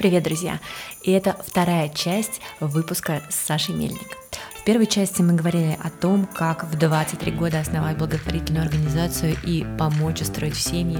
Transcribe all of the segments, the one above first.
Привет, друзья! И это вторая часть выпуска с Сашей Мельник. В первой части мы говорили о том, как в 23 года основать благотворительную организацию и помочь устроить в семьи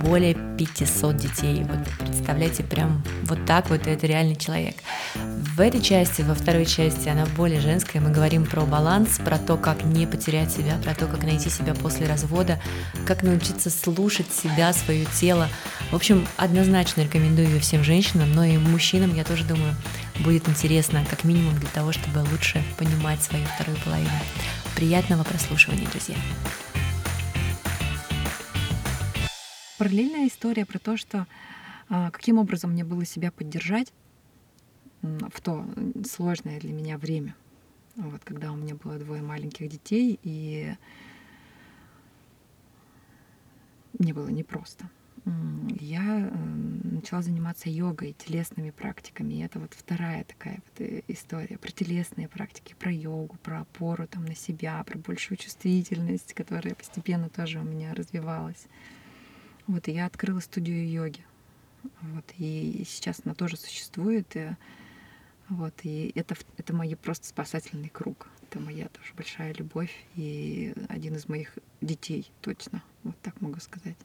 более 500 детей. Вот представляете, прям вот так вот это реальный человек. В этой части, во второй части, она более женская. Мы говорим про баланс, про то, как не потерять себя, про то, как найти себя после развода, как научиться слушать себя, свое тело. В общем, однозначно рекомендую ее всем женщинам, но и мужчинам, я тоже думаю, будет интересно, как минимум для того, чтобы лучше понимать свою вторую половину. Приятного прослушивания, друзья! Параллельная история про то, что а, каким образом мне было себя поддержать в то сложное для меня время. Вот, когда у меня было двое маленьких детей, и мне было непросто. Я начала заниматься йогой, телесными практиками. И это вот вторая такая вот э, история про телесные практики, про йогу, про опору там, на себя, про большую чувствительность, которая постепенно тоже у меня развивалась. Вот, и я открыла студию йоги. Вот, и сейчас она тоже существует. И, вот, и это, это мой просто спасательный круг. Это моя тоже большая любовь и один из моих детей, точно. Вот так могу сказать.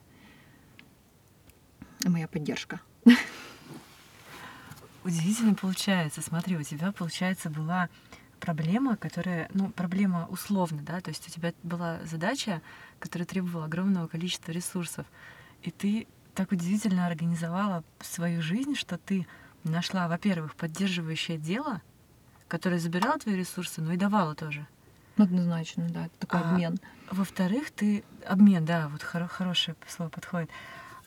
Моя поддержка. Удивительно получается. Смотри, у тебя, получается, была проблема, которая, ну, проблема условно, да, то есть у тебя была задача, которая требовала огромного количества ресурсов. И ты так удивительно организовала свою жизнь, что ты нашла, во-первых, поддерживающее дело, которое забирало твои ресурсы, но и давало тоже. Однозначно, да, это такой а, обмен. Во-вторых, ты обмен, да, вот хоро- хорошее слово подходит.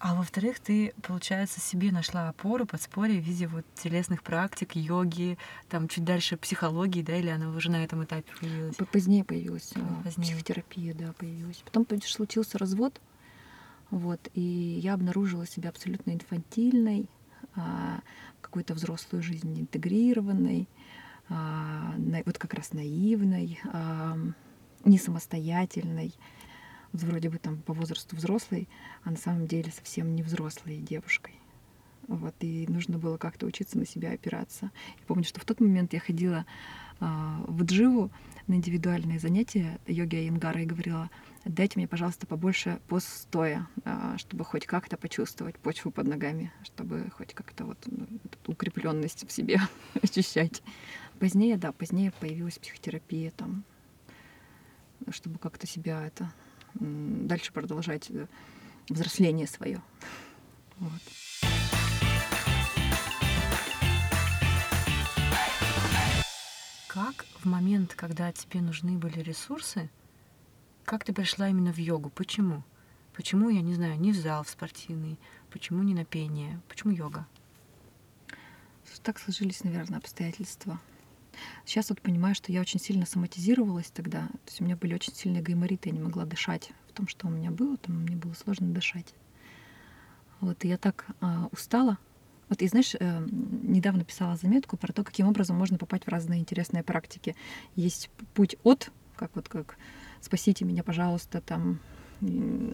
А во-вторых, ты, получается, себе нашла опору, подспорье в виде вот телесных практик, йоги, там чуть дальше психологии, да, или она уже на этом этапе появилась? Позднее появилась, а, Позднее. психотерапия, да, появилась. Потом случился развод, вот, и я обнаружила себя абсолютно инфантильной, а, какую-то взрослую жизнь интегрированной, а, вот как раз наивной, не самостоятельной, вроде бы там по возрасту взрослой, а на самом деле совсем не взрослой девушкой. Вот, и нужно было как-то учиться на себя опираться. Я помню, что в тот момент я ходила э, в Дживу на индивидуальные занятия йоги Айенгара и говорила, дайте мне, пожалуйста, побольше пост стоя, э, чтобы хоть как-то почувствовать почву под ногами, чтобы хоть как-то вот ну, укрепленность в себе ощущать. Позднее, да, позднее появилась психотерапия там, чтобы как-то себя это дальше продолжать э, взросление свое. Вот. Как в момент, когда тебе нужны были ресурсы, как ты пришла именно в йогу? Почему? Почему, я не знаю, не в зал в спортивный? Почему не на пение? Почему йога? Так сложились, наверное, обстоятельства. Сейчас вот понимаю, что я очень сильно соматизировалась тогда. То есть у меня были очень сильные гаймориты, я не могла дышать. В том, что у меня было, там мне было сложно дышать. Вот, и я так э, устала вот и знаешь, э, недавно писала заметку про то, каким образом можно попасть в разные интересные практики. Есть путь от, как вот как спасите меня, пожалуйста, там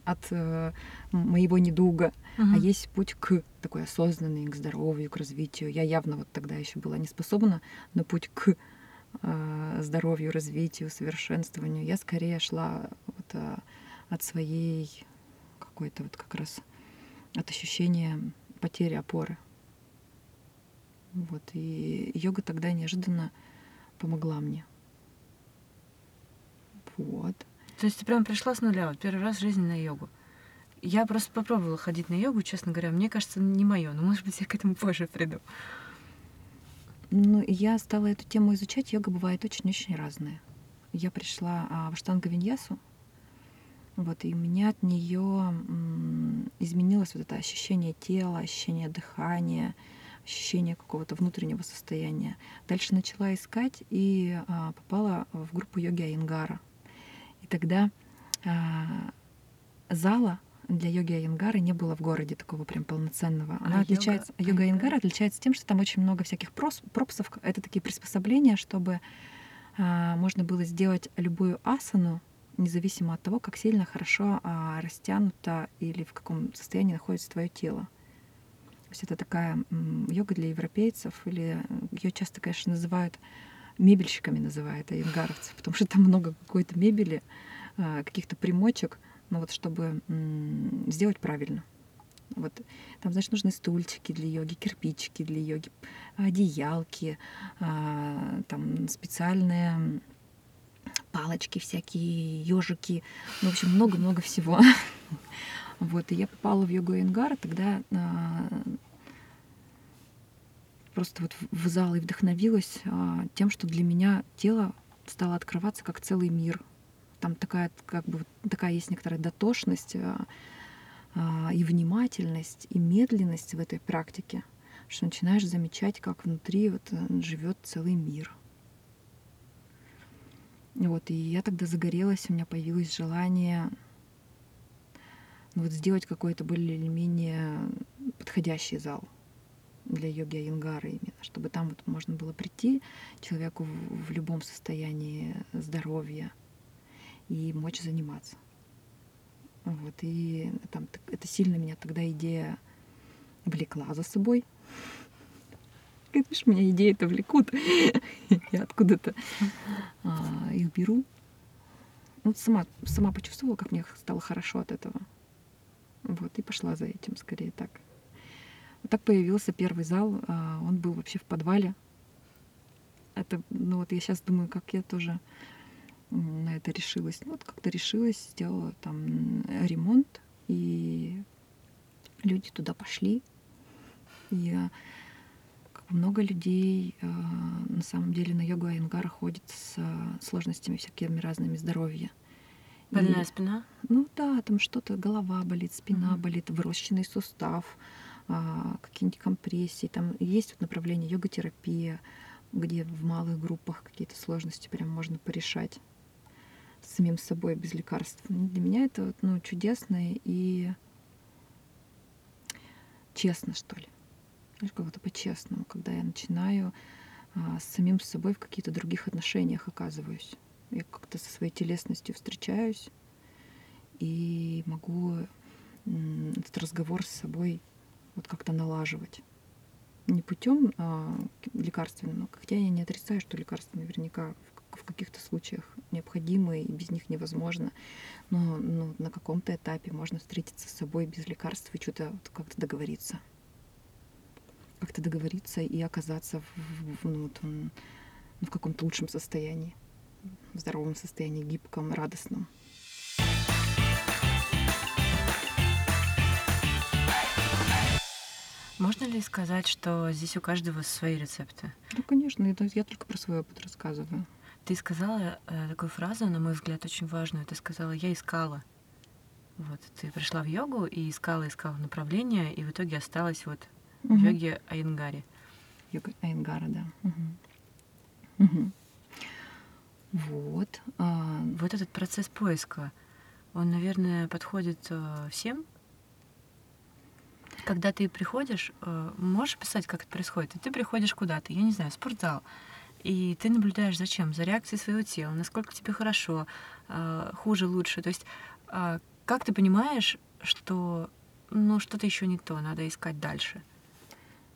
от э, моего недуга, uh-huh. а есть путь к такой осознанный, к здоровью, к развитию. Я явно вот тогда еще была не способна, но путь к э, здоровью, развитию, совершенствованию. Я скорее шла вот, э, от своей какой-то вот как раз от ощущения потери опоры. Вот, и йога тогда неожиданно помогла мне. Вот. То есть ты прям пришла с нуля, вот первый раз в жизни на йогу. Я просто попробовала ходить на йогу, честно говоря. Мне кажется, не мое, но может быть я к этому позже приду. Ну, я стала эту тему изучать. Йога бывает очень-очень разная. Я пришла а, в Аштанга Виньясу, вот, и у меня от нее изменилось вот это ощущение тела, ощущение дыхания, ощущение какого-то внутреннего состояния. Дальше начала искать и а, попала в группу йоги Айенгара. Тогда а, зала для йоги Айенгара не было в городе такого прям полноценного. Она а отличается, йога, йога Айенгара отличается тем, что там очень много всяких прос, пропсов. Это такие приспособления, чтобы а, можно было сделать любую асану, независимо от того, как сильно хорошо а, растянуто или в каком состоянии находится твое тело. То есть это такая йога для европейцев, или ее часто, конечно, называют мебельщиками называют айенгаровцев, потому что там много какой-то мебели, а, каких-то примочек, ну вот чтобы сделать правильно. Вот там, значит, нужны стульчики для йоги, кирпичики для йоги, одеялки, а, там специальные палочки всякие, ежики, ну, в общем, много-много всего. Вот, и я попала в йогу Энгара тогда а, просто вот в зал и вдохновилась а, тем, что для меня тело стало открываться как целый мир. Там такая, как бы, такая есть некоторая дотошность и внимательность, и медленность в этой практике, что начинаешь замечать, как внутри вот э, живет целый мир. Вот, и я тогда загорелась, у меня появилось желание ну, вот сделать какой-то более или менее подходящий зал для йоги Айенгара именно, чтобы там вот можно было прийти человеку в, в любом состоянии здоровья и мочь заниматься. Вот, и там это сильно меня тогда идея влекла за собой. Видишь, меня идеи-то влекут. Я откуда-то а, их беру. Вот сама, сама почувствовала, как мне стало хорошо от этого. Вот, и пошла за этим, скорее так. Вот так появился первый зал. А, он был вообще в подвале. Это, ну вот я сейчас думаю, как я тоже на это решилась. Ну, вот как-то решилась, сделала там ремонт, и люди туда пошли. И много людей э, на самом деле на йогу Айнгара ходит с сложностями всякими разными здоровья. Больная и, спина? Ну да, там что-то, голова болит, спина uh-huh. болит, вырощенный сустав, какие-нибудь компрессии. Там есть вот направление йога-терапия, где в малых группах какие-то сложности прям можно порешать самим собой без лекарств. Для меня это ну, чудесно и честно, что ли знаешь, как-то по-честному, когда я начинаю а, с самим собой в каких-то других отношениях оказываюсь. Я как-то со своей телесностью встречаюсь и могу этот разговор с собой вот как-то налаживать. Не путем а, лекарственным, хотя я не отрицаю, что лекарства наверняка в каких-то случаях необходимы и без них невозможно. Но ну, на каком-то этапе можно встретиться с собой без лекарств и что-то вот как-то договориться как-то договориться и оказаться в, в, ну, вот, ну, в каком-то лучшем состоянии, в здоровом состоянии, гибком, радостном. Можно ли сказать, что здесь у каждого свои рецепты? Ну, конечно, это я только про свой опыт рассказываю. Ты сказала э, такую фразу, на мой взгляд, очень важную. Ты сказала, я искала. Вот, ты пришла в йогу и искала, искала направление, и в итоге осталась вот угу. йоге Айнгари. Йога Айнгара, да. Угу. Угу. Вот. А... Вот этот процесс поиска, он, наверное, подходит э, всем. Когда ты приходишь, э, можешь писать, как это происходит? И ты приходишь куда-то, я не знаю, в спортзал, и ты наблюдаешь зачем? За реакцией своего тела, насколько тебе хорошо, э, хуже, лучше. То есть э, как ты понимаешь, что ну, что-то еще не то, надо искать дальше?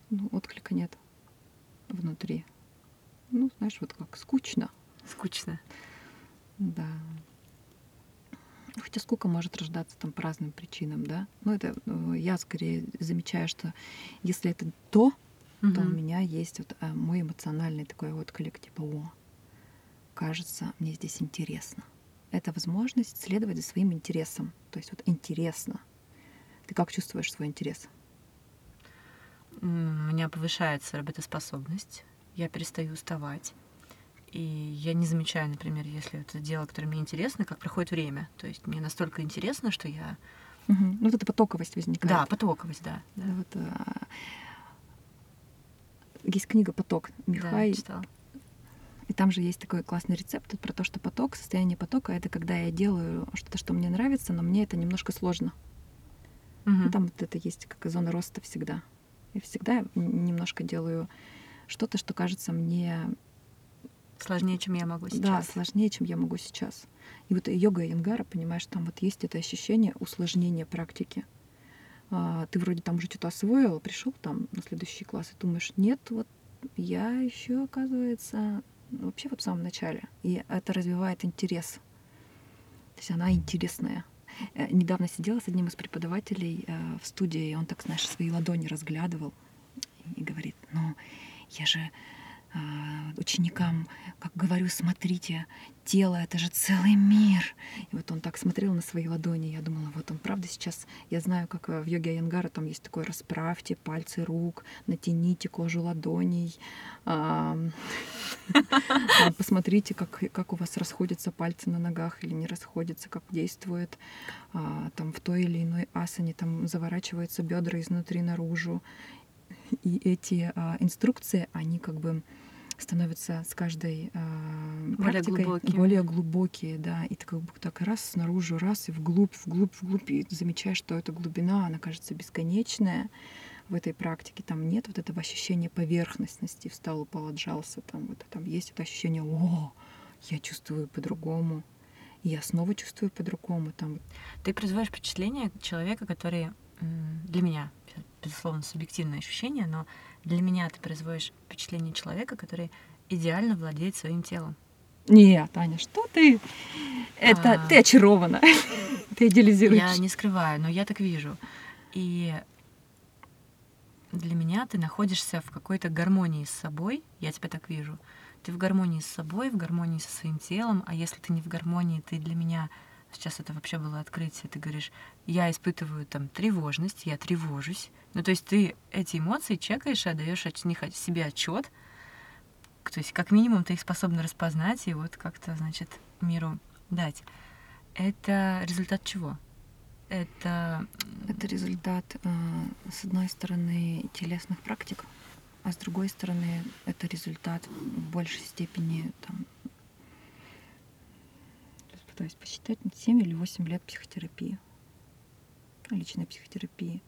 ну, отклика нет внутри. Ну, знаешь, вот как скучно. Скучно. Да. Хотя скука может рождаться там по разным причинам, да. Но это э, я скорее замечаю, что если это то, угу. то у меня есть вот э, мой эмоциональный такой отклик, типа, о, кажется, мне здесь интересно. Это возможность следовать за своим интересом. То есть вот интересно. Ты как чувствуешь свой интерес? у меня повышается работоспособность, я перестаю уставать. И я не замечаю, например, если это дело, которое мне интересно, как проходит время. То есть мне настолько интересно, что я... Угу. Ну, вот эта потоковость возникает. Да, потоковость, да. да. Вот, а... Есть книга «Поток» Михай. Да, читала. И там же есть такой классный рецепт про то, что поток, состояние потока — это когда я делаю что-то, что мне нравится, но мне это немножко сложно. Угу. Ну, там вот это есть как зона роста всегда. Я всегда немножко делаю что-то, что кажется мне сложнее, чем я могу сейчас. Да, сложнее, чем я могу сейчас. И вот йога Янгара, понимаешь, там вот есть это ощущение усложнения практики. а, ты вроде там уже что-то освоил, пришел там на следующий класс и думаешь, нет, вот я еще, оказывается, вообще вот в самом начале. И это развивает интерес. То есть она интересная. Э, недавно сидела с одним из преподавателей э, в студии, и он так, знаешь, свои ладони разглядывал и говорит, ну, я же ученикам, как говорю, смотрите, тело — это же целый мир. И вот он так смотрел на свои ладони, я думала, вот он правда сейчас, я знаю, как в йоге Аянгара там есть такое, расправьте пальцы рук, натяните кожу ладоней, посмотрите, как, как у вас расходятся пальцы на ногах или не расходятся, как действует а, там в той или иной асане, там заворачиваются бедра изнутри наружу. И эти а, инструкции, они как бы становятся с каждой э, более глубокие. более глубокие, да, и ты как бы так раз снаружи, раз и вглубь, вглубь, вглубь, и замечаешь, что эта глубина, она кажется бесконечная в этой практике, там нет вот этого ощущения поверхностности, встал, упал, отжался, там вот там есть это ощущение, о, я чувствую по-другому, и я снова чувствую по-другому, там. Ты производишь впечатление человека, который для меня, безусловно, субъективное ощущение, но для меня ты производишь впечатление человека, который идеально владеет своим телом. Нет, Аня, что ты? Это а... ты очарована. ты идеализируешь. Я не скрываю, но я так вижу. И для меня ты находишься в какой-то гармонии с собой, я тебя так вижу. Ты в гармонии с собой, в гармонии со своим телом, а если ты не в гармонии, ты для меня сейчас это вообще было открытие, ты говоришь, я испытываю там тревожность, я тревожусь. Ну, то есть ты эти эмоции чекаешь и отдаешь от них себе отчет. То есть, как минимум, ты их способна распознать и вот как-то, значит, миру дать. Это результат чего? Это... Это результат, э, с одной стороны, телесных практик, а с другой стороны, это результат в большей степени там, пытаюсь посчитать, 7 или 8 лет психотерапии, личной психотерапии.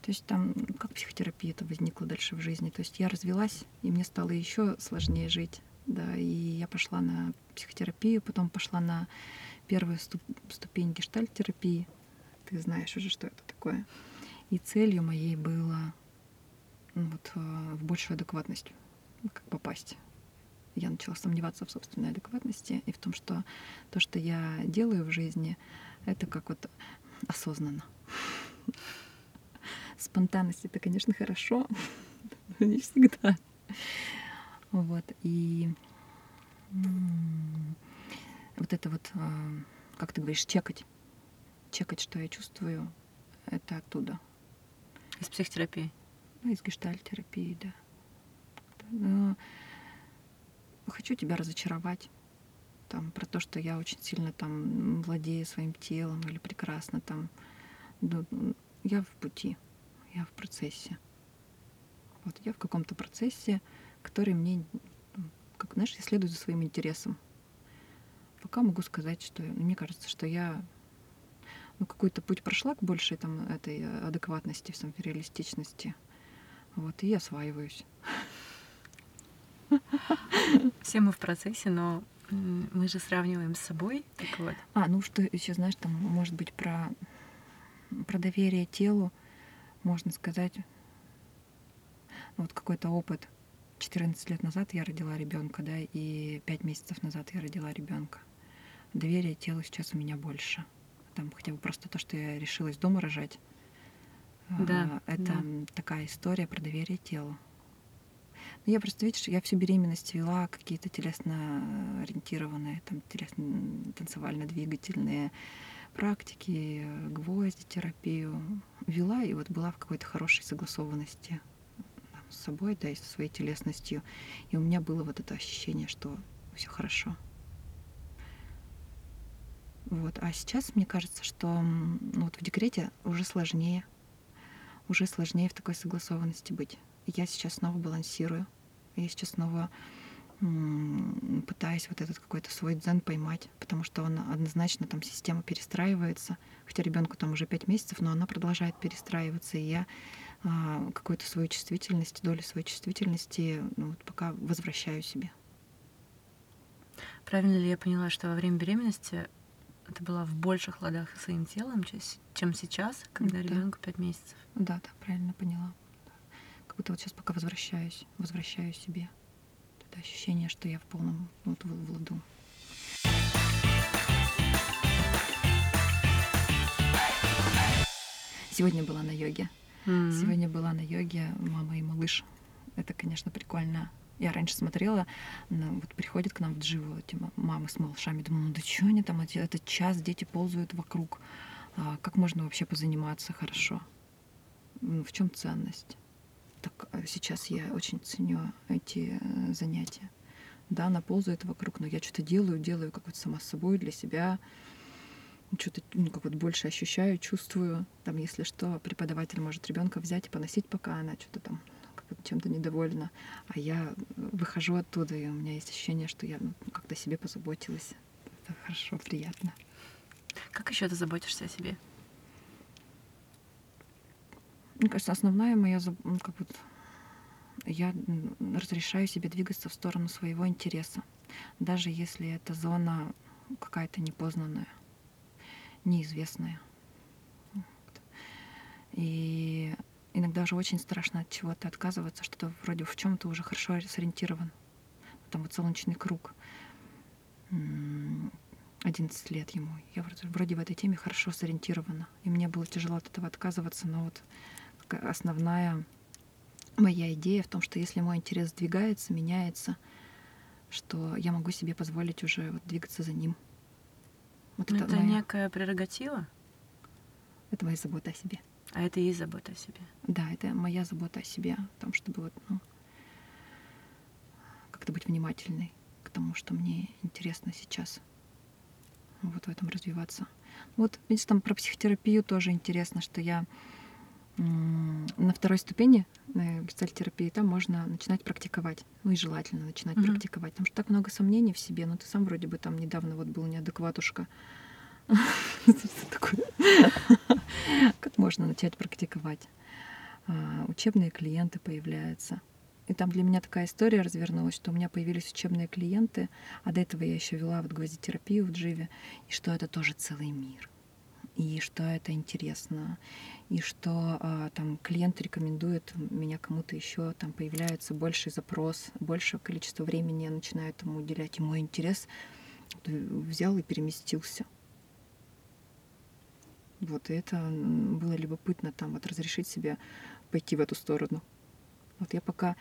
То есть там, как психотерапия это возникла дальше в жизни. То есть я развелась, и мне стало еще сложнее жить. Да, и я пошла на психотерапию, потом пошла на первую ступ ступень гештальт-терапии. Ты знаешь уже, что это такое. И целью моей было ну, вот, э, в большую адекватность, как попасть я начала сомневаться в собственной адекватности и в том, что то, что я делаю в жизни, это как вот осознанно. Спонтанность это, конечно, хорошо, но не всегда. Вот. И вот это вот, а, как ты говоришь, чекать. Чекать, что я чувствую, это оттуда. Из психотерапии? Ну, из гештальтерапии, да. Но хочу тебя разочаровать там про то, что я очень сильно там владею своим телом или прекрасно там. Я в пути, я в процессе. Вот я в каком-то процессе, который мне, как знаешь, я следую за своим интересом. Пока могу сказать, что мне кажется, что я ну, какой-то путь прошла к большей там этой адекватности, в реалистичности. Вот, и я осваиваюсь. Все мы в процессе, но мы же сравниваем с собой. Так вот. А, ну что еще, знаешь, там может быть про, про доверие телу, можно сказать, вот какой-то опыт. 14 лет назад я родила ребенка, да, и 5 месяцев назад я родила ребенка. Доверие телу сейчас у меня больше. Там хотя бы просто то, что я решилась дома рожать. Да, это да. такая история про доверие телу. Ну, я просто, видишь, я всю беременность вела какие-то телесно ориентированные, там, телесно-танцевально-двигательные практики, гвозди, терапию вела, и вот была в какой-то хорошей согласованности с собой, да, и со своей телесностью. И у меня было вот это ощущение, что все хорошо. Вот. А сейчас мне кажется, что ну, вот в декрете уже сложнее, уже сложнее в такой согласованности быть я сейчас снова балансирую. Я сейчас снова пытаюсь вот этот какой-то свой дзен поймать, потому что он однозначно там система перестраивается, хотя ребенку там уже пять месяцев, но она продолжает перестраиваться, и я а, какую-то свою чувствительность, долю своей чувствительности ну, вот пока возвращаю себе. Правильно ли я поняла, что во время беременности ты была в больших ладах со своим телом, чем сейчас, когда да. ребенку 5 месяцев. Да, да, правильно поняла. Как будто вот сейчас пока возвращаюсь, возвращаю себе это ощущение, что я в полном вот, в ладу. Сегодня была на йоге. Mm-hmm. Сегодня была на йоге мама и малыш. Это, конечно, прикольно. Я раньше смотрела, ну, вот приходят к нам в дживу эти мамы с малышами, думаю, ну да что они там, этот час дети ползают вокруг. А как можно вообще позаниматься хорошо? В чем ценность? Так а сейчас я очень ценю эти э, занятия. Да, она ползает вокруг, но я что-то делаю, делаю как вот сама собой для себя что-то ну, как вот больше ощущаю, чувствую. Там, если что, преподаватель может ребенка взять и поносить, пока она что-то там чем-то недовольна. А я выхожу оттуда, и у меня есть ощущение, что я ну, как-то себе позаботилась. Это хорошо, приятно. Как еще ты заботишься о себе? Мне кажется, основная моя, как вот, я разрешаю себе двигаться в сторону своего интереса, даже если это зона какая-то непознанная неизвестное. И иногда уже очень страшно от чего-то отказываться, что-то вроде в чем то уже хорошо сориентирован. Там вот солнечный круг. 11 лет ему. Я вроде в этой теме хорошо сориентирована. И мне было тяжело от этого отказываться, но вот основная моя идея в том, что если мой интерес сдвигается, меняется, что я могу себе позволить уже вот двигаться за ним. Вот это это моя... некая прерогатива? Это моя забота о себе. А это и забота о себе? Да, это моя забота о себе, о том, чтобы вот, ну, как-то быть внимательной к тому, что мне интересно сейчас. Вот в этом развиваться. Вот, видишь, там про психотерапию тоже интересно, что я на второй ступени гештальтерапии там можно начинать практиковать. Ну и желательно начинать mm-hmm. практиковать. Потому что так много сомнений в себе. Ну ты сам вроде бы там недавно вот был неадекватушка. Как можно начать практиковать? А, учебные клиенты появляются. И там для меня такая история развернулась, что у меня появились учебные клиенты, а до этого я еще вела вот гвоздитерапию в Дживе, и что это тоже целый мир и что это интересно, и что а, там клиент рекомендует меня кому-то еще, там появляется больший запрос, большее количество времени я начинаю этому уделять, и мой интерес взял и переместился. Вот, и это было любопытно там вот разрешить себе пойти в эту сторону. Вот я пока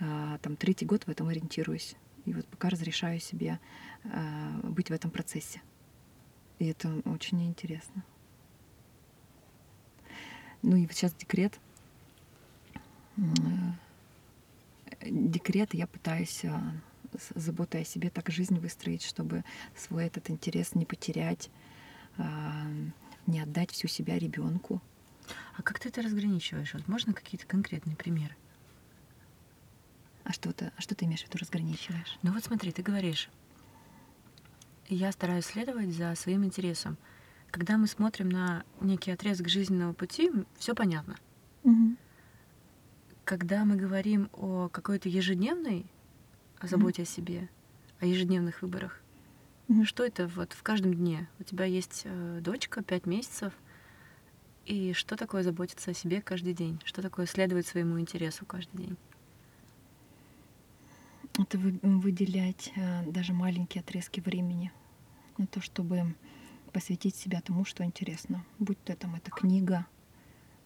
а, там третий год в этом ориентируюсь. И вот пока разрешаю себе а, быть в этом процессе. И это очень интересно. Ну и сейчас декрет. Декрет я пытаюсь а, заботой о себе так жизнь выстроить, чтобы свой этот интерес не потерять, а, не отдать всю себя ребенку. А как ты это разграничиваешь? Вот можно какие-то конкретные примеры? А что ты, а что ты имеешь в виду разграничиваешь? Ну вот смотри, ты говоришь, я стараюсь следовать за своим интересом. Когда мы смотрим на некий отрезок жизненного пути, все понятно. Угу. Когда мы говорим о какой-то ежедневной о заботе угу. о себе, о ежедневных выборах, угу. что это вот в каждом дне? У тебя есть э, дочка, пять месяцев, и что такое заботиться о себе каждый день? Что такое следовать своему интересу каждый день? Это выделять э, даже маленькие отрезки времени на то, чтобы посвятить себя тому, что интересно. Будь то там эта книга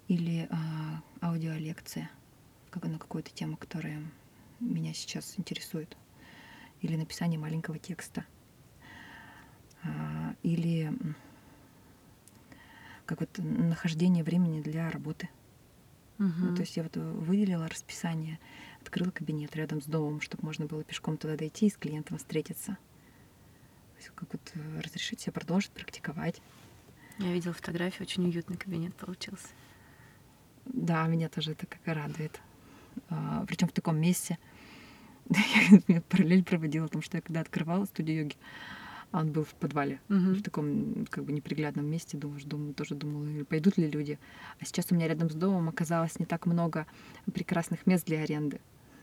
или а, аудиолекция как на какую-то тему, которая меня сейчас интересует. Или написание маленького текста. А, или как вот нахождение времени для работы. Угу. Ну, то есть я вот выделила расписание, открыла кабинет рядом с домом, чтобы можно было пешком туда дойти и с клиентом встретиться как вот э, разрешить себе продолжить практиковать. Я видела фотографию, очень уютный кабинет получился. Да, меня тоже это как радует. А, причем в таком месте. Я параллель проводила, потому что я когда открывала студию йоги, он был в подвале, угу. в таком как бы неприглядном месте. Думаю, думаю, тоже думала, пойдут ли люди. А сейчас у меня рядом с домом оказалось не так много прекрасных мест для аренды.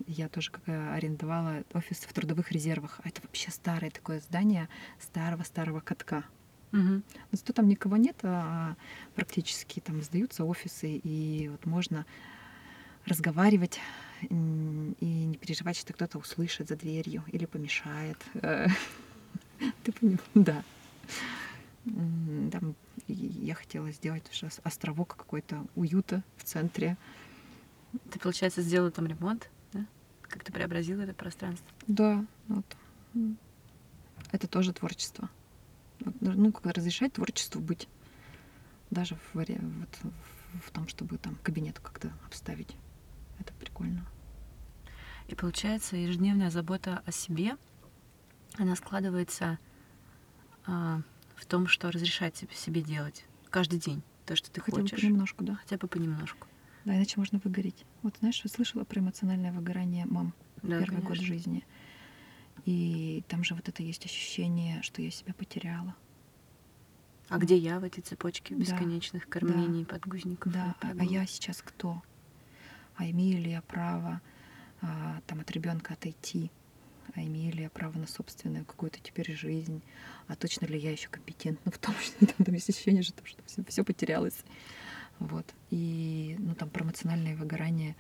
Я тоже как арендовала офис в трудовых резервах. А это вообще старое такое здание старого-старого катка. Угу. Но зато там никого нет, а практически там сдаются офисы, и вот можно разговаривать и не переживать, что кто-то услышит за дверью или помешает. Ты понимаешь? Да. Там я хотела сделать уже островок какой-то уюта в центре. Ты, получается, сделала там ремонт? Как ты преобразила это пространство? Да, вот. Это тоже творчество. Ну, как разрешать творчеству быть. Даже в, вот, в том, чтобы там кабинет как-то обставить. Это прикольно. И получается, ежедневная забота о себе, она складывается а, в том, что разрешать себе, себе делать каждый день то, что ты Хотя хочешь. Хотя бы понемножку, да? Хотя бы понемножку. Да, иначе можно выгореть. Вот знаешь, я слышала про эмоциональное выгорание мам да, первый конечно. год жизни. И там же вот это есть ощущение, что я себя потеряла. А где я в этой цепочке бесконечных да, кормлений, да, подгузников? Да, а, а я сейчас кто? А имею ли я право а, там от ребенка отойти? А имею ли я право на собственную какую-то теперь жизнь? А точно ли я еще компетентна в том, что там, там есть ощущение, что, что все, все потерялось? Вот. И ну, там про эмоциональное выгорание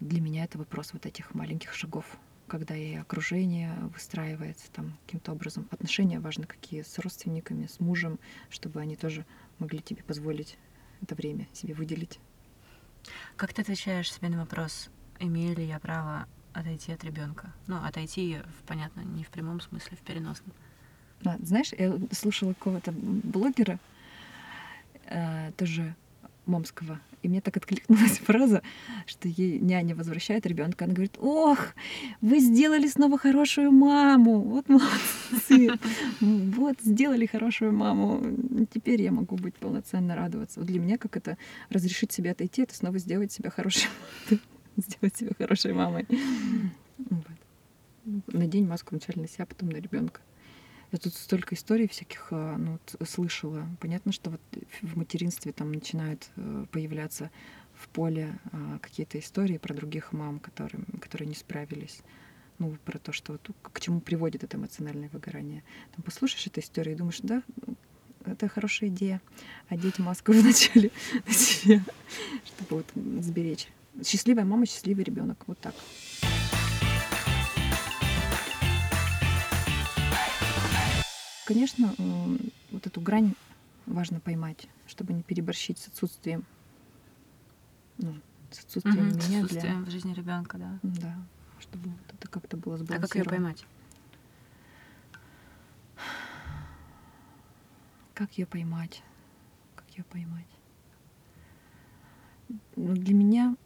для меня это вопрос вот этих маленьких шагов когда и окружение выстраивается там каким-то образом. Отношения важны какие с родственниками, с мужем, чтобы они тоже могли тебе позволить это время себе выделить. Как ты отвечаешь себе на вопрос, имею ли я право отойти от ребенка? Ну, отойти, понятно, не в прямом смысле, в переносном. А, знаешь, я слушала какого-то блогера, э, тоже Момского. И мне так откликнулась фраза, что ей няня возвращает ребенка. Она говорит, ох, вы сделали снова хорошую маму. Вот молодцы. Вот, сделали хорошую маму. Теперь я могу быть полноценно радоваться. Вот для меня как это разрешить себе отойти, это снова сделать себя хорошей сделать себя хорошей мамой. Вот. Надень маску вначале на себя, потом на ребенка. Я тут столько историй всяких а, ну, слышала. Понятно, что вот в материнстве там начинают э, появляться в поле а, какие-то истории про других мам, которые, которые не справились. Ну, про то, что вот, к чему приводит это эмоциональное выгорание. Там послушаешь эту историю и думаешь, да, это хорошая идея. Одеть маску вначале на себя, чтобы вот сберечь. Счастливая мама, счастливый ребенок. Вот так. Конечно, вот эту грань важно поймать, чтобы не переборщить с отсутствием. Ну, с отсутствием угу, меня с отсутствием для... в жизни ребенка, да. Да, чтобы вот это как-то было сбалансировано. А как ее поймать? Как ее поймать? Как ее поймать? Ну, для меня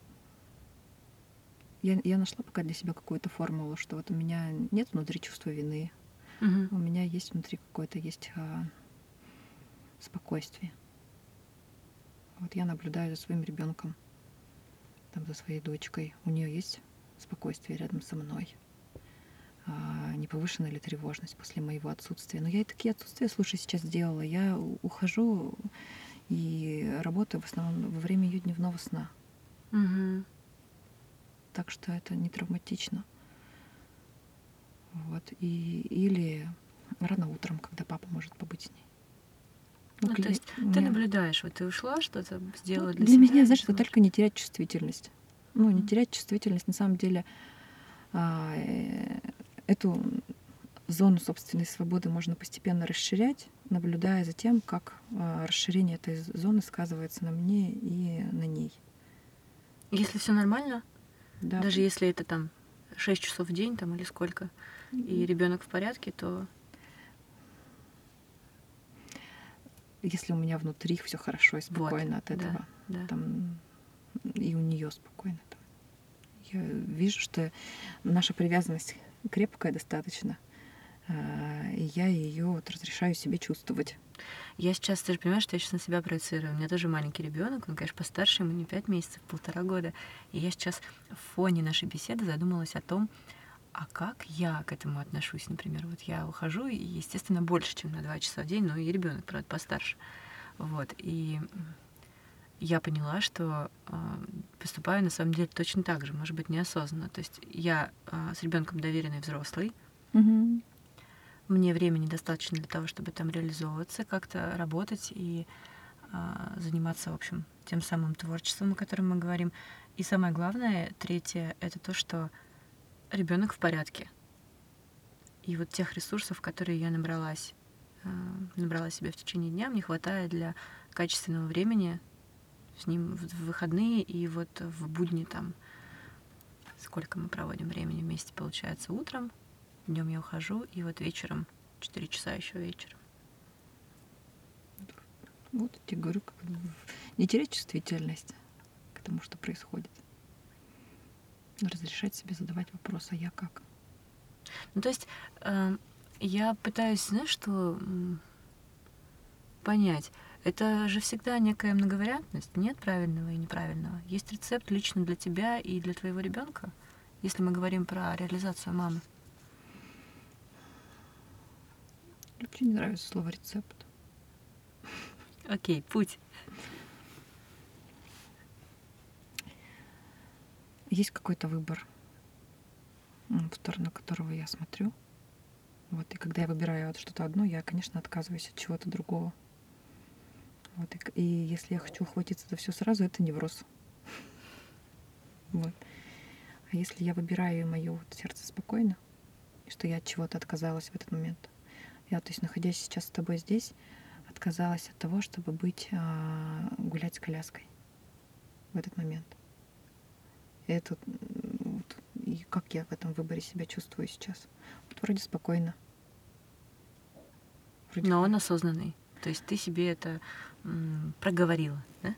я, я нашла пока для себя какую-то формулу, что вот у меня нет внутри чувства вины, Угу. У меня есть внутри какое-то есть а, спокойствие. Вот я наблюдаю за своим ребенком, там за своей дочкой. У нее есть спокойствие рядом со мной. А, не повышена ли тревожность после моего отсутствия? Но я и такие отсутствия, слушай, сейчас сделала. Я ухожу и работаю в основном во время ее дневного сна. Угу. Так что это не травматично. Вот. И, или рано утром, когда папа может побыть с ней. Ну, ну то есть меня... ты наблюдаешь, вот ты ушла, что-то сделала ну, для, для себя. Для меня, знаешь, это только не терять чувствительность. Ну, не терять чувствительность, на самом деле, а, э, эту зону собственной свободы можно постепенно расширять, наблюдая за тем, как а, расширение этой зоны сказывается на мне и на ней. Если все нормально, да. даже если это там 6 часов в день там или сколько, и ребенок в порядке, то если у меня внутри все хорошо и спокойно вот, от этого, да, да. там и у нее спокойно. Там. Я вижу, что наша привязанность крепкая достаточно, а, и я ее вот разрешаю себе чувствовать. Я сейчас, ты же понимаешь, что я сейчас на себя проецирую. У меня тоже маленький ребенок, он, конечно, постарше, ему не пять месяцев, полтора года. И я сейчас в фоне нашей беседы задумалась о том, а как я к этому отношусь, например, вот я ухожу, и, естественно, больше, чем на два часа в день, но и ребенок, правда, постарше. Вот, и я поняла, что э, поступаю на самом деле точно так же, может быть, неосознанно. То есть я э, с ребенком доверенный взрослый, mm-hmm. мне времени достаточно для того, чтобы там реализовываться, как-то работать и а, заниматься, в общем, тем самым творчеством, о котором мы говорим. И самое главное, третье, это то, что ребенок в порядке. И вот тех ресурсов, которые я набралась, а, набрала себе в течение дня, мне хватает для качественного времени с ним в выходные и вот в будни там сколько мы проводим времени вместе, получается, утром, днем я ухожу, и вот вечером, 4 часа еще вечером. Вот я тебе говорю, как не терять чувствительность к тому, что происходит. Разрешать себе задавать вопрос, а я как? Ну, то есть э, я пытаюсь, знаешь, что понять. Это же всегда некая многовариантность. Нет правильного и неправильного. Есть рецепт лично для тебя и для твоего ребенка, если мы говорим про реализацию мамы. Очень нравится слово рецепт. Окей, путь. Есть какой-то выбор, в сторону которого я смотрю. Вот, и когда я выбираю что-то одно, я, конечно, отказываюсь от чего-то другого. Вот, и, и если я хочу ухватиться за все сразу, это невроз. Вот. А если я выбираю мое вот сердце спокойно, что я от чего-то отказалась в этот момент, я, то есть, находясь сейчас с тобой здесь, отказалась от того, чтобы быть, а, гулять с коляской в этот момент. Это вот, и как я в этом выборе себя чувствую сейчас. Вот вроде спокойно. Вроде Но он осознанный. То есть ты себе это м, проговорила, да?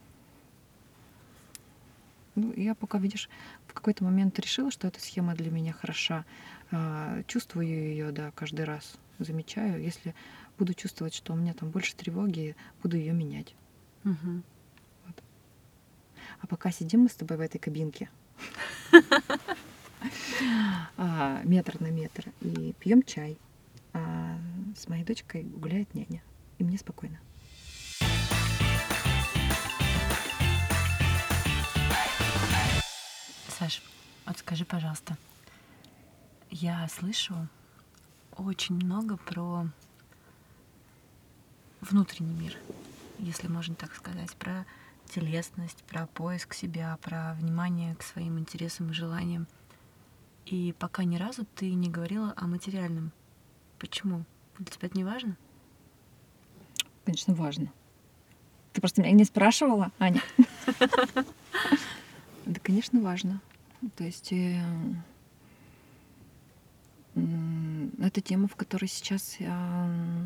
Ну, я пока, видишь, в какой-то момент решила, что эта схема для меня хороша. А, чувствую ее, да, каждый раз. Замечаю. Если буду чувствовать, что у меня там больше тревоги, буду ее менять. Угу. Вот. А пока сидим мы с тобой в этой кабинке, метр на метр, и пьем чай. А с моей дочкой гуляет няня. И мне спокойно. Саш, вот скажи, пожалуйста, я слышу очень много про внутренний мир, если можно так сказать, про телесность, про поиск себя, про внимание к своим интересам и желаниям. И пока ни разу ты не говорила о материальном. Почему? Для тебя это не важно? Конечно, важно. Ты просто меня не спрашивала, Аня. Да, конечно, важно. То есть э, это тема, в которой сейчас э,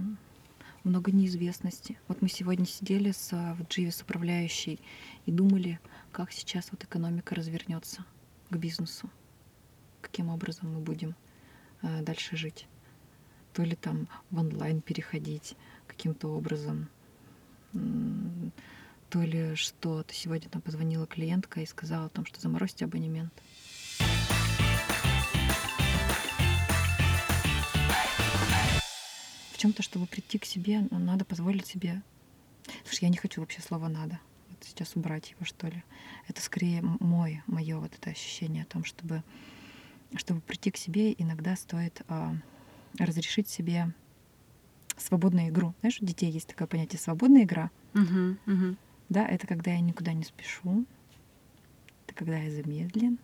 много неизвестности. Вот мы сегодня сидели с, э, в Дживе с управляющей и думали, как сейчас вот экономика развернется к бизнесу, каким образом мы будем дальше жить. То ли там в онлайн переходить каким-то образом, то ли что-то. Сегодня там позвонила клиентка и сказала о том, что заморозьте абонемент. Чем-то, чтобы прийти к себе, надо позволить себе. Слушай, я не хочу вообще слова надо. Вот сейчас убрать его, что ли. Это скорее мой, мое вот это ощущение о том, чтобы, чтобы прийти к себе, иногда стоит а, разрешить себе свободную игру. Знаешь, у детей есть такое понятие свободная игра. Uh-huh, uh-huh. Да, это когда я никуда не спешу, это когда я замедлен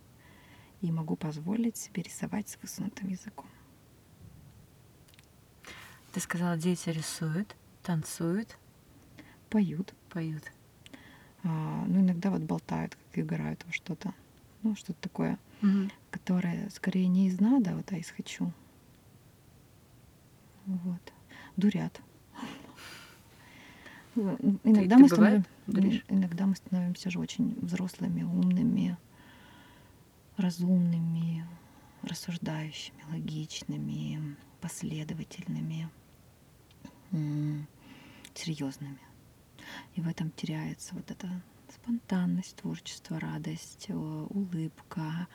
и могу позволить себе рисовать с высунутым языком. Ты сказала, дети рисуют, танцуют, поют. Поют. А, ну, иногда вот болтают, как играют во что-то. Ну, что-то такое, угу. которое скорее не из надо, вот, а из хочу. Вот. Дурят. Иногда ты, мы, ты становим... иногда мы становимся же очень взрослыми, умными, разумными, рассуждающими, логичными, последовательными, серьезными. И в этом теряется вот эта спонтанность, творчество, радость, улыбка,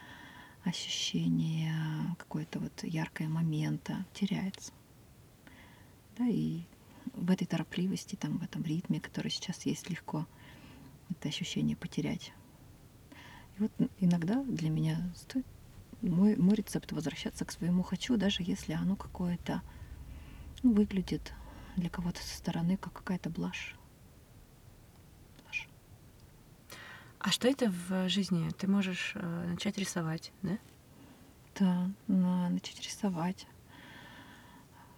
ощущение какой-то вот яркого момента теряется. Да, и в этой торопливости, там, в этом ритме, который сейчас есть, легко это ощущение потерять. И вот иногда для меня стоит мой, мой рецепт возвращаться к своему хочу, даже если оно какое-то ну, выглядит для кого-то со стороны как какая-то блажь. блажь. А что это в жизни? Ты можешь э, начать рисовать, да? Да, начать рисовать,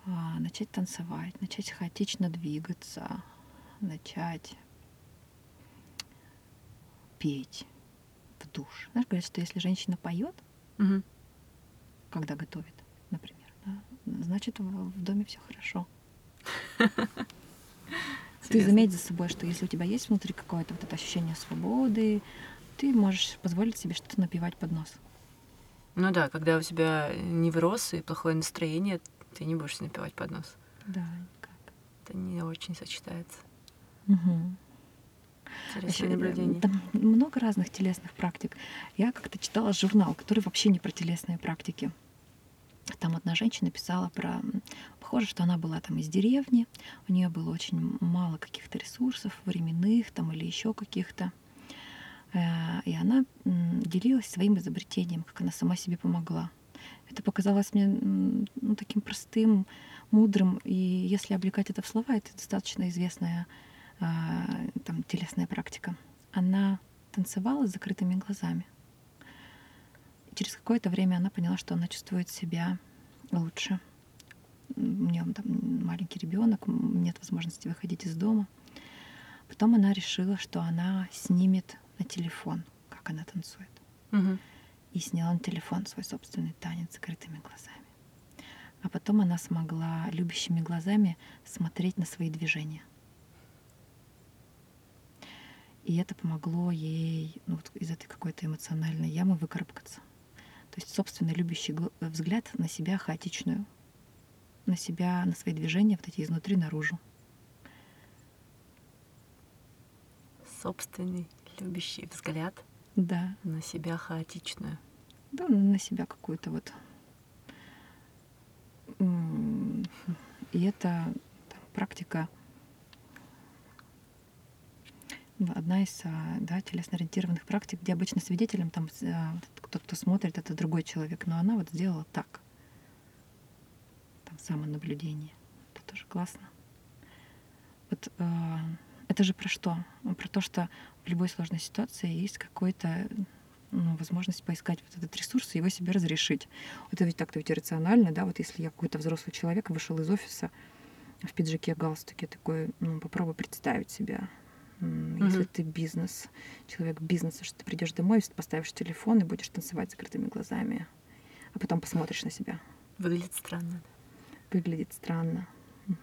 а, начать танцевать, начать хаотично двигаться, начать петь в душ. Знаешь, говорят, что если женщина поет, угу. когда готовит, например, да, значит в, в доме все хорошо. Ты заметь за собой, что если у тебя есть внутри какое-то вот это ощущение свободы, ты можешь позволить себе что-то напивать под нос. Ну да, когда у тебя невроз и плохое настроение, ты не будешь напивать под нос. Да, никак. Это не очень сочетается. Угу. Наблюдение. Там много разных телесных практик. Я как-то читала журнал, который вообще не про телесные практики. Там одна женщина писала про... Похоже, что она была там из деревни, у нее было очень мало каких-то ресурсов, временных там или еще каких-то. Э, и она делилась своим изобретением, как она сама себе помогла. Это показалось мне ну, таким простым, мудрым, и если облекать это в слова, это достаточно известная э, там, телесная практика. Она танцевала с закрытыми глазами. Через какое-то время она поняла, что она чувствует себя лучше. У нее там маленький ребенок, нет возможности выходить из дома. Потом она решила, что она снимет на телефон, как она танцует. Угу. И сняла на телефон свой собственный танец с закрытыми глазами. А потом она смогла любящими глазами смотреть на свои движения. И это помогло ей ну, вот из этой какой-то эмоциональной ямы выкарабкаться. То есть собственный любящий взгляд на себя хаотичную, на себя, на свои движения, вот эти изнутри наружу. Собственный любящий взгляд да. на себя хаотичную. Да, на себя какую-то вот. И это там, практика одна из а, да, телесно-ориентированных практик, где обычно свидетелем там тот, кто смотрит, это другой человек, но она вот сделала так. Там самонаблюдение. Это тоже классно. Вот э, это же про что? Про то, что в любой сложной ситуации есть какой-то ну, возможность поискать вот этот ресурс и его себе разрешить. Это ведь так-то ведь рационально, да, вот если я какой-то взрослый человек вышел из офиса в пиджаке, галстуке, такой, ну, попробуй представить себя. Если угу. ты бизнес, человек бизнеса, что ты придешь домой, поставишь телефон и будешь танцевать закрытыми глазами, а потом посмотришь на себя. Выглядит странно. Выглядит странно.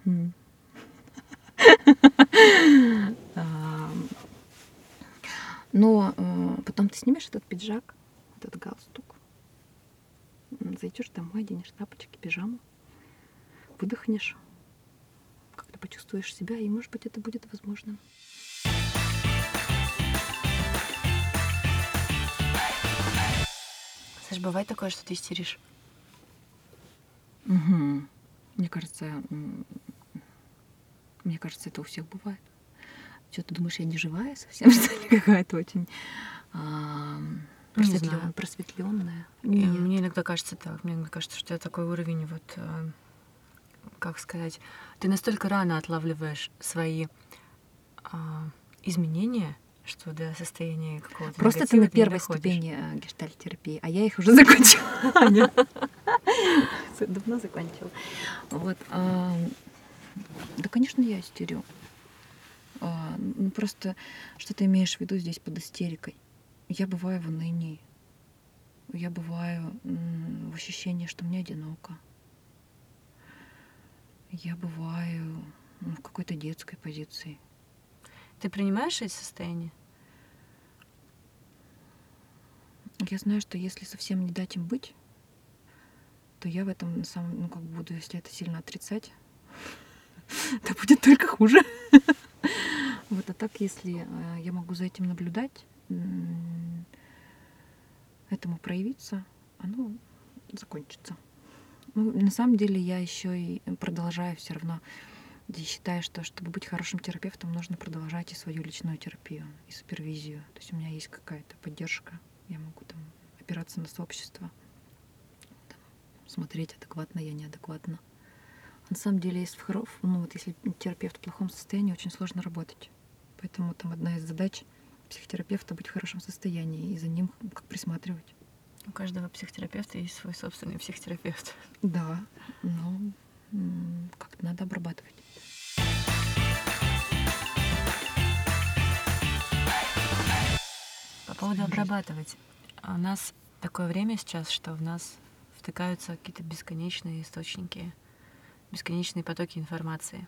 Но э, потом ты снимешь этот пиджак, этот галстук, зайдешь домой, оденешь тапочки, пижаму, выдохнешь, как-то почувствуешь себя, и, может быть, это будет возможным. Бывает такое, что ты истеришь? Угу. Мне кажется, мне кажется, это у всех бывает. Что ты думаешь, я не живая совсем, что ли, какая-то очень а, просветлен, просветленная? Нет. Мне иногда кажется так. Мне иногда кажется, что это такой уровень вот, а, как сказать, ты настолько рано отлавливаешь свои а, изменения, что до состояния какого-то Просто ты на первой ступени э, гештальтерапии, а я их уже закончила. Давно закончила. Вот. Да, конечно, я истерю. А, ну, просто что ты имеешь в виду здесь под истерикой? Я бываю в унынии. Я бываю в ощущении, что мне одиноко. Я бываю ну, в какой-то детской позиции. Ты принимаешь эти состояния? Я знаю, что если совсем не дать им быть, то я в этом на самом, ну как буду, если это сильно отрицать, то будет только хуже. Вот, а так, если э, я могу за этим наблюдать, этому проявиться, оно закончится. Ну, на самом деле я еще и продолжаю все равно я считаю, что чтобы быть хорошим терапевтом, нужно продолжать и свою личную терапию, и супервизию. То есть у меня есть какая-то поддержка, я могу там опираться на сообщество, там, смотреть, адекватно я, неадекватно На самом деле, если, в ну, вот если терапевт в плохом состоянии, очень сложно работать. Поэтому там одна из задач психотерапевта быть в хорошем состоянии и за ним как присматривать. У каждого психотерапевта есть свой собственный психотерапевт. Да, но как-то надо обрабатывать. Поводу обрабатывать. У нас такое время сейчас, что в нас втыкаются какие-то бесконечные источники, бесконечные потоки информации.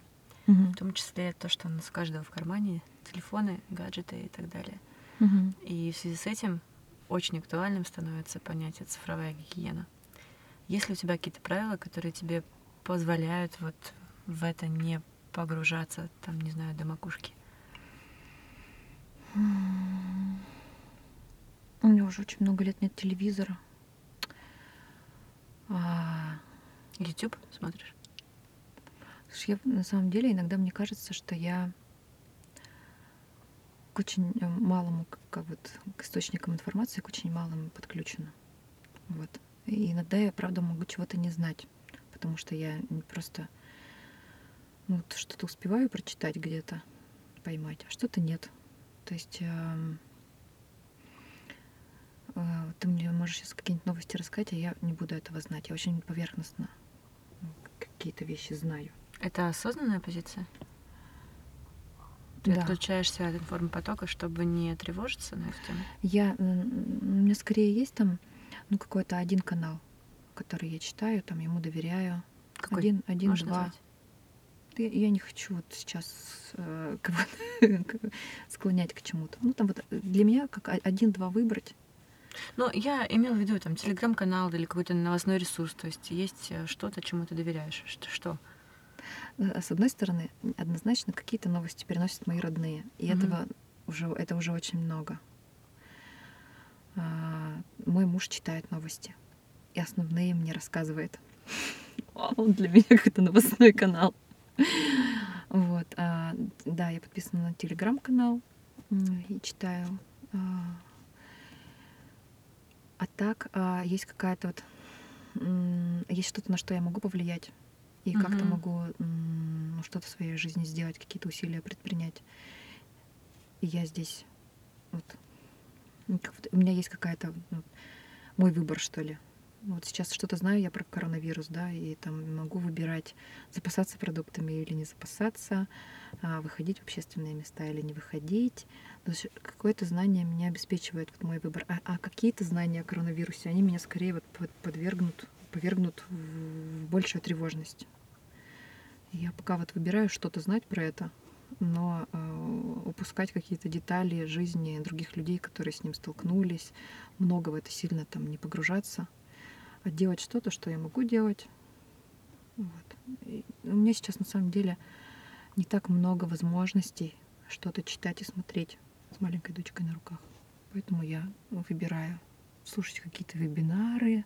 Угу. В том числе то, что у нас у каждого в кармане, телефоны, гаджеты и так далее. Угу. И в связи с этим очень актуальным становится понятие цифровая гигиена. Есть ли у тебя какие-то правила, которые тебе позволяют вот в это не погружаться, там, не знаю, до макушки? У меня уже очень много лет нет телевизора. А... YouTube смотришь? Слушай, я, на самом деле иногда мне кажется, что я к очень малому, как вот, к источникам информации, к очень малому подключена. Вот. И иногда я, правда, могу чего-то не знать, потому что я просто ну, что-то успеваю прочитать где-то, поймать, а что-то нет. То есть э, э, ты мне можешь сейчас какие-нибудь новости рассказать, а я не буду этого знать. Я очень поверхностно какие-то вещи знаю. Это осознанная позиция? Ты да. отключаешься от информпотока, чтобы не тревожиться на эту тему? Я, у меня скорее есть там ну, какой-то один канал, который я читаю, там ему доверяю. Какой? Один, один, Можешь два. назвать? Ты, я не хочу вот сейчас э, склонять к чему-то. Ну, там вот для меня как один-два выбрать. Ну, я имела в виду там телеграм-канал или какой-то новостной ресурс. То есть есть э, что-то, чему ты доверяешь. Что? что? Э, с одной стороны, однозначно какие-то новости переносят мои родные, и mm-hmm. этого уже это уже очень много. А, мой муж читает новости и основные мне рассказывает. Он для меня какой-то новостной канал. Вот, а, да, я подписана на телеграм-канал и читаю. А, так а, есть какая-то вот есть что-то, на что я могу повлиять и угу. как-то могу ну, что-то в своей жизни сделать, какие-то усилия предпринять. И я здесь вот, у меня есть какая-то ну, мой выбор, что ли. Вот сейчас что-то знаю я про коронавирус, да, и там могу выбирать, запасаться продуктами или не запасаться, а, выходить в общественные места или не выходить. Есть какое-то знание меня обеспечивает вот мой выбор. А, а какие-то знания о коронавирусе, они меня скорее вот подвергнут, повергнут в большую тревожность. Я пока вот выбираю что-то знать про это, но э, упускать какие-то детали жизни других людей, которые с ним столкнулись, много в это сильно там не погружаться, а делать что-то, что я могу делать. Вот. У меня сейчас на самом деле не так много возможностей что-то читать и смотреть с маленькой дочкой на руках. Поэтому я выбираю слушать какие-то вебинары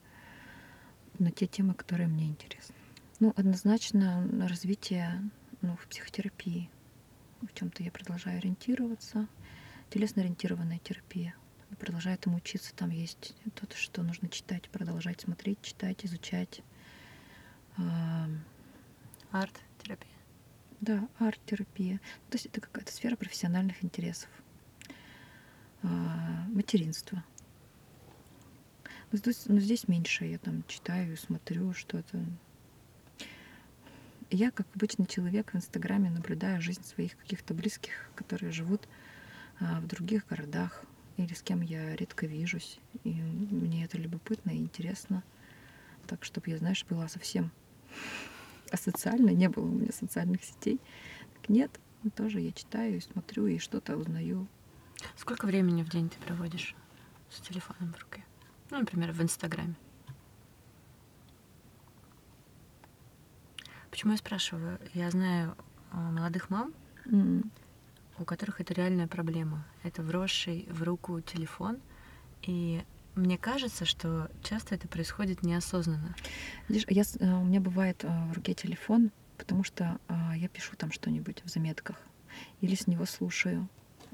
на те темы, которые мне интересны. Ну, однозначно развитие ну, в психотерапии. В чем-то я продолжаю ориентироваться. Телесно-ориентированная терапия. Продолжаю этому учиться. Там есть то, что нужно читать, продолжать смотреть, читать, изучать. Арт-терапия. Да, арт-терапия. То есть это какая-то сфера профессиональных интересов. А, материнство. Но здесь, но здесь меньше я там читаю, смотрю что-то я, как обычный человек в Инстаграме, наблюдаю жизнь своих каких-то близких, которые живут а, в других городах или с кем я редко вижусь. И мне это любопытно и интересно. Так, чтобы я, знаешь, была совсем асоциальной, не было у меня социальных сетей. Так нет, тоже я читаю и смотрю, и что-то узнаю. Сколько времени в день ты проводишь с телефоном в руке? Ну, например, в Инстаграме. Почему я спрашиваю? Я знаю а, молодых мам, mm. у которых это реальная проблема. Это вросший в руку телефон. И мне кажется, что часто это происходит неосознанно. Видишь, я, э, у меня бывает э, в руке телефон, потому что а, я пишу там что-нибудь в заметках. Или с него слушаю а,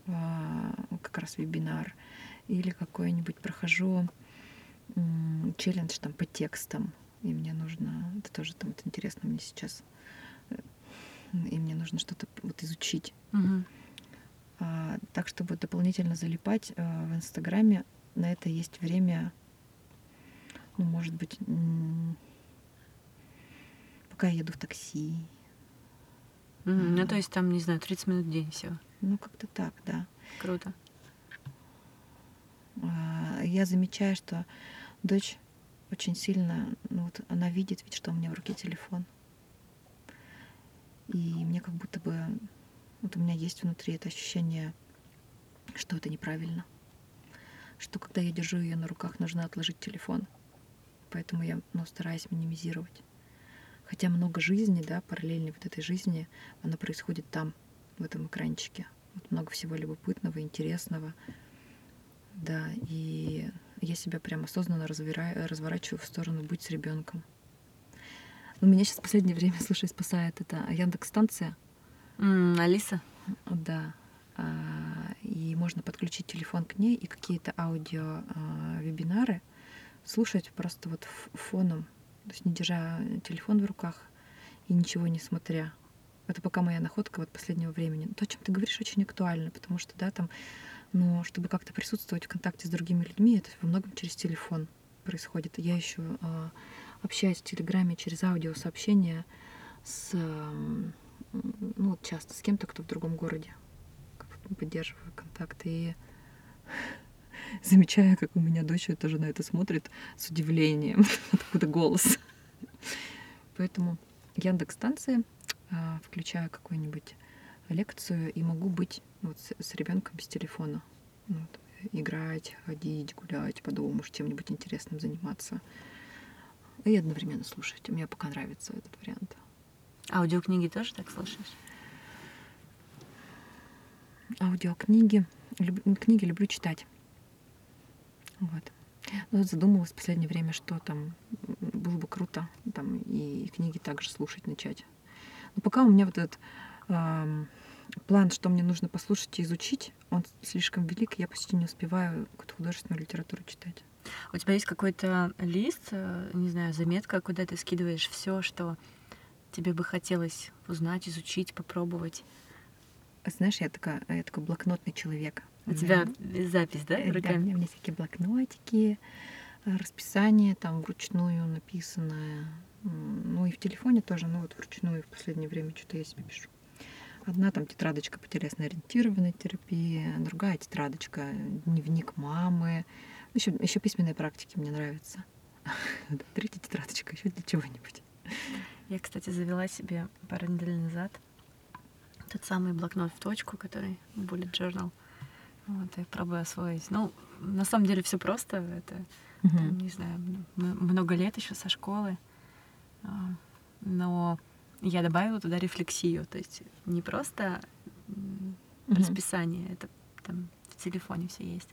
как раз вебинар. Или какой-нибудь прохожу челлендж там по текстам и мне нужно, это тоже там это интересно мне сейчас, э, и мне нужно что-то вот изучить. Мгм. А, так, чтобы дополнительно залипать а, в Инстаграме, на это есть время, ну, может быть, пока я еду в такси. Мгм. Ну, то есть там, не знаю, 30 минут в день всего. Ну, как-то так, да. Круто. А, Я замечаю, что дочь очень сильно, ну вот она видит ведь, что у меня в руке телефон. И мне как будто бы, вот у меня есть внутри это ощущение, что это неправильно. Что когда я держу ее на руках, нужно отложить телефон. Поэтому я ну, стараюсь минимизировать. Хотя много жизни, да, параллельной вот этой жизни, она происходит там, в этом экранчике. Вот много всего любопытного, интересного. Да, и я себя прям осознанно развира- разворачиваю в сторону быть с ребенком. Но меня сейчас в последнее время, слушай, спасает это Яндекс станция. М, Алиса? Да. А, И можно подключить телефон к ней и какие-то аудио а, вебинары слушать просто вот фоном, то есть не держа телефон в руках и ничего не смотря. Это пока моя находка вот последнего времени. То, о чем ты говоришь, очень актуально, потому что, да, там, ну, чтобы как-то присутствовать в контакте с другими людьми, это во многом через телефон происходит. Я еще а, общаюсь в Телеграме через аудиосообщения с, ам, ну, вот часто с кем-то, кто в другом городе. Как-то Поддерживаю контакт и замечаю, как у меня дочь тоже на это смотрит с удивлением. Откуда голос. Поэтому Яндекс станции а, включаю какую-нибудь лекцию и могу быть вот с, с ребенком без телефона. Ну, вот, играть, ходить, гулять по дому, чем-нибудь интересным заниматься. И одновременно слушать. Мне пока нравится этот вариант. Аудиокниги тоже так слушаешь? Аудиокниги. Люб- книги люблю читать. Вот. Ну, вот задумалась в последнее время, что там было бы круто там и книги также слушать начать. Но пока у меня вот этот ам, план, что мне нужно послушать и изучить, он слишком велик, я почти не успеваю какую-то художественную литературу читать. У тебя есть какой-то лист, э, не знаю, заметка, куда ты скидываешь все, что тебе бы хотелось узнать, изучить, попробовать? Знаешь, я такая, я такой блокнотный человек. У меня- тебя запись, да, Э, Да, у руками? меня, у меня всякие блокнотики, э, расписание там вручную написанное. Ну и в телефоне тоже, ну вот вручную в последнее время что-то я себе пишу. Одна там тетрадочка по телесно-ориентированной терапии, другая тетрадочка дневник мамы. Еще, еще письменные практики мне нравятся. Третья тетрадочка еще для чего-нибудь. Я, кстати, завела себе пару недель назад тот самый блокнот в точку, который Bullet Journal. Вот, и пробую освоить. Ну, на самом деле все просто. Это, там, не знаю, много лет еще со школы. А, Но я добавила туда рефлексию. То есть не просто расписание, это там в телефоне все есть,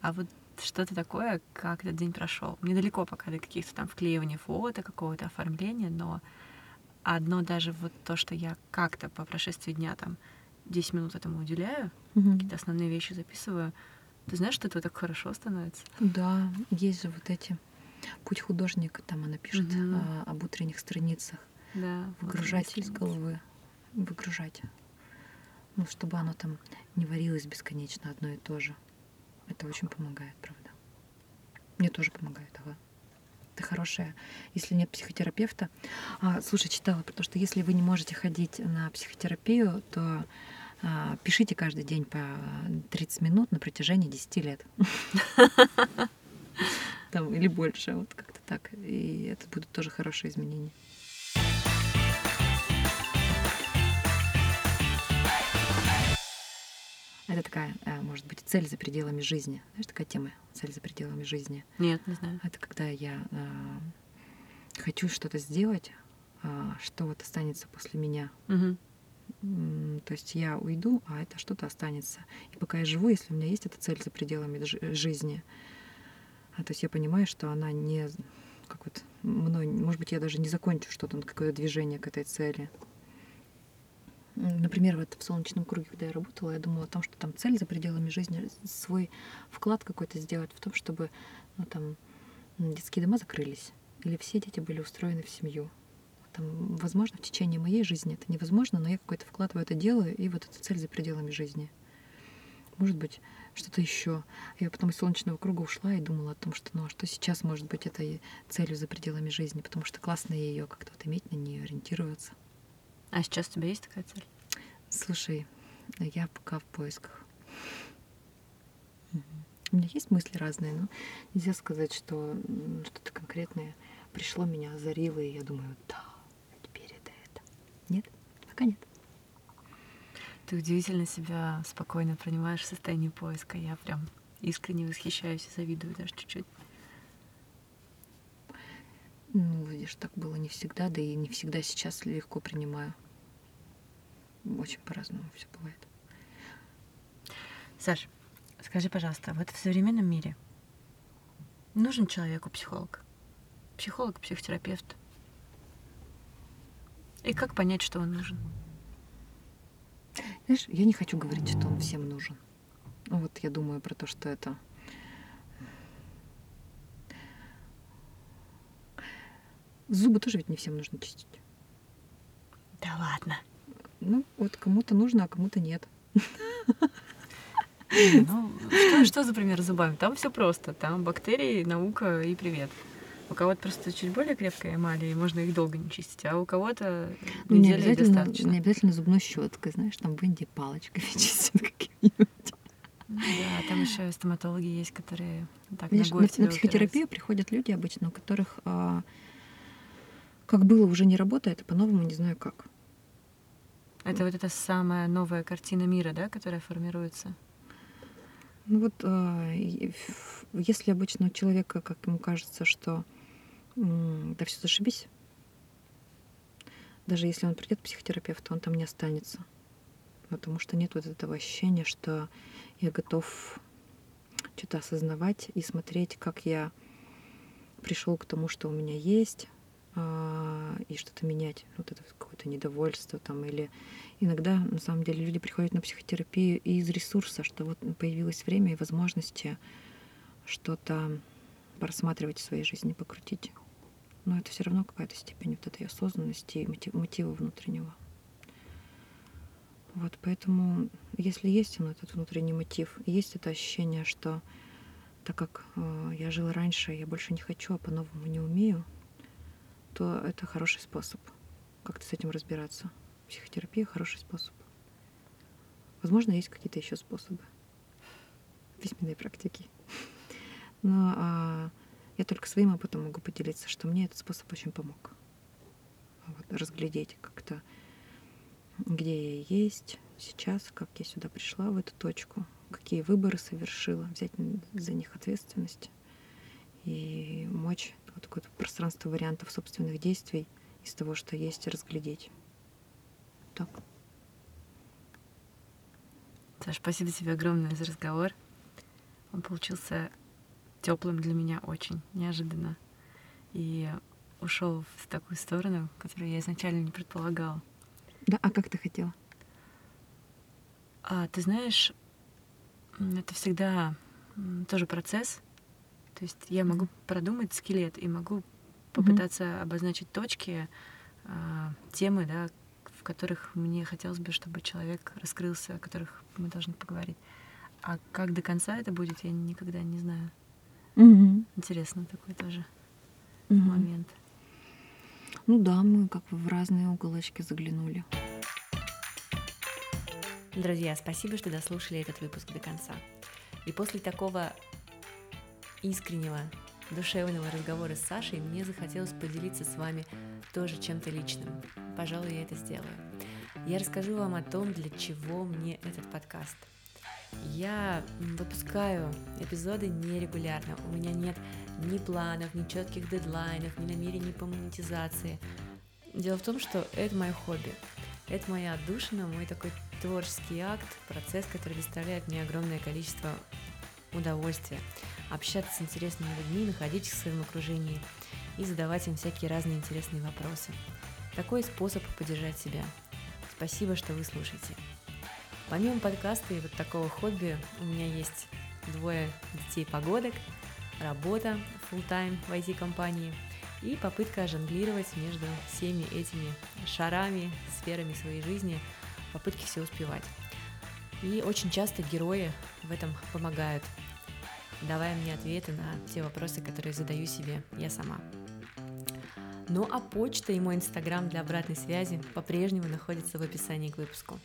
а вот что-то такое, как этот день прошел. Недалеко пока до каких-то там вклеивания фото, какого-то оформления, но одно даже вот то, что я как-то по прошествии дня там 10 минут этому уделяю, Мгм. какие-то основные вещи записываю, ты знаешь, что это так хорошо становится? Да, есть же вот эти путь художника, там она пишет Мгм. а, об утренних страницах. Да. выгружать из головы, выгружать. Ну, чтобы оно там не варилось бесконечно одно и то же. Это очень помогает, правда. Мне тоже помогает, ага. Ты хорошая. Если нет психотерапевта... А, слушай, читала, потому что если вы не можете ходить на психотерапию, то а, пишите каждый день по 30 минут на протяжении 10 лет. Там, или больше, вот как-то так. И это будут тоже хорошие изменения. Это такая, э, может быть, цель за пределами жизни. Знаешь, такая тема цель за пределами жизни. Нет, не знаю. Это когда я э, хочу что-то сделать, а, что вот останется после меня. М, То есть я уйду, а это что-то останется. И пока я живу, если у меня есть эта цель за пределами жи- жизни, то есть я понимаю, что она не как вот мной, может быть, я даже не закончу что-то, какое-то движение к этой цели. Например, вот в солнечном круге, когда я работала, я думала о том, что там цель за пределами жизни, свой вклад какой-то сделать в том, чтобы ну, там детские дома закрылись. или все дети были устроены в семью. Там, возможно, в течение моей жизни это невозможно, но я какой-то вклад в это делаю, и вот эта цель за пределами жизни. Может быть, что-то еще. Я потом из солнечного круга ушла и думала о том, что ну а что сейчас может быть этой целью за пределами жизни, потому что классно ее как-то вот иметь на нее ориентироваться. А сейчас у тебя есть такая цель? Слушай, я пока в поисках. У меня есть мысли разные, но нельзя сказать, что что-то конкретное пришло, меня озарило, и я думаю, да, теперь это это. Нет, пока нет. Ты удивительно себя спокойно принимаешь в состоянии поиска. Я прям искренне восхищаюсь и завидую даже чуть-чуть. Ну, видишь, так было не всегда, да и не всегда сейчас легко принимаю. Очень по-разному все бывает. Саш, скажи, пожалуйста, вот в современном мире нужен человеку психолог? Психолог, психотерапевт? И как понять, что он нужен? Знаешь, я не хочу говорить, что он всем нужен. Вот я думаю про то, что это Зубы тоже ведь не всем нужно чистить. Да ладно. Ну, вот кому-то нужно, а кому-то нет. Ну, что, что за пример с зубами? Там все просто. Там бактерии, наука и привет. У кого-то просто чуть более крепкая эмаль, и можно их долго не чистить, а у кого-то ну, не обязательно, достаточно. Не обязательно зубной щеткой, знаешь, там в Индии палочкой чистят какими-нибудь. Ну да, там еще стоматологи есть, которые так Видишь, на, на психотерапию приходят люди обычно, у которых а, как было уже не работает, а по-новому не знаю как. Это вот эта самая новая картина мира, да, которая формируется? Ну вот, а, если обычно у человека, как ему кажется, что да все зашибись, даже если он придет к психотерапевту, он там не останется. Потому что нет вот этого ощущения, что я готов что-то осознавать и смотреть, как я пришел к тому, что у меня есть, а, и что-то менять. Вот это какое-то недовольство там или иногда на самом деле люди приходят на психотерапию из ресурса, что вот появилось время и возможности что-то просматривать в своей жизни, покрутить. Но это все равно какая-то степень вот этой осознанности и мотива внутреннего. Вот поэтому, если есть он этот внутренний мотив, есть это ощущение, что так как э, я жила раньше, я больше не хочу, а по-новому не умею, то это хороший способ как-то с этим разбираться. Психотерапия хороший способ. Возможно, есть какие-то еще способы письменной практики. Но а, я только своим опытом могу поделиться, что мне этот способ очень помог. Вот, разглядеть как-то, где я есть сейчас, как я сюда пришла, в эту точку, какие выборы совершила, взять за них ответственность и мочь вот такое пространство вариантов собственных действий из того, что есть, разглядеть. Так. Саш, спасибо тебе огромное за разговор. Он получился теплым для меня очень неожиданно. И ушел в такую сторону, которую я изначально не предполагала. Да, а как ты хотела? А, ты знаешь, это всегда тоже процесс, то есть я могу продумать скелет и могу попытаться mm-hmm. обозначить точки, а, темы, да, в которых мне хотелось бы, чтобы человек раскрылся, о которых мы должны поговорить. А как до конца это будет, я никогда не знаю. Mm-hmm. Интересно такой тоже mm-hmm. момент. Ну да, мы как в разные уголочки заглянули. Друзья, спасибо, что дослушали этот выпуск до конца. И после такого искреннего, душевного разговора с Сашей мне захотелось поделиться с вами тоже чем-то личным. Пожалуй, я это сделаю. Я расскажу вам о том, для чего мне этот подкаст. Я выпускаю эпизоды нерегулярно. У меня нет ни планов, ни четких дедлайнов, ни намерений по монетизации. Дело в том, что это мое хобби. Это моя отдушина, мой такой творческий акт, процесс, который доставляет мне огромное количество удовольствия общаться с интересными людьми, находить их в своем окружении и задавать им всякие разные интересные вопросы. Такой способ поддержать себя. Спасибо, что вы слушаете. Помимо подкаста и вот такого хобби, у меня есть двое детей-погодок, работа full time в IT-компании, и попытка жонглировать между всеми этими шарами, сферами своей жизни, попытки все успевать. И очень часто герои в этом помогают, давая мне ответы на те вопросы, которые задаю себе я сама. Ну а почта и мой инстаграм для обратной связи по-прежнему находятся в описании к выпуску.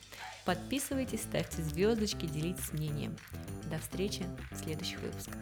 Подписывайтесь, ставьте звездочки, делитесь мнением. До встречи в следующих выпусках.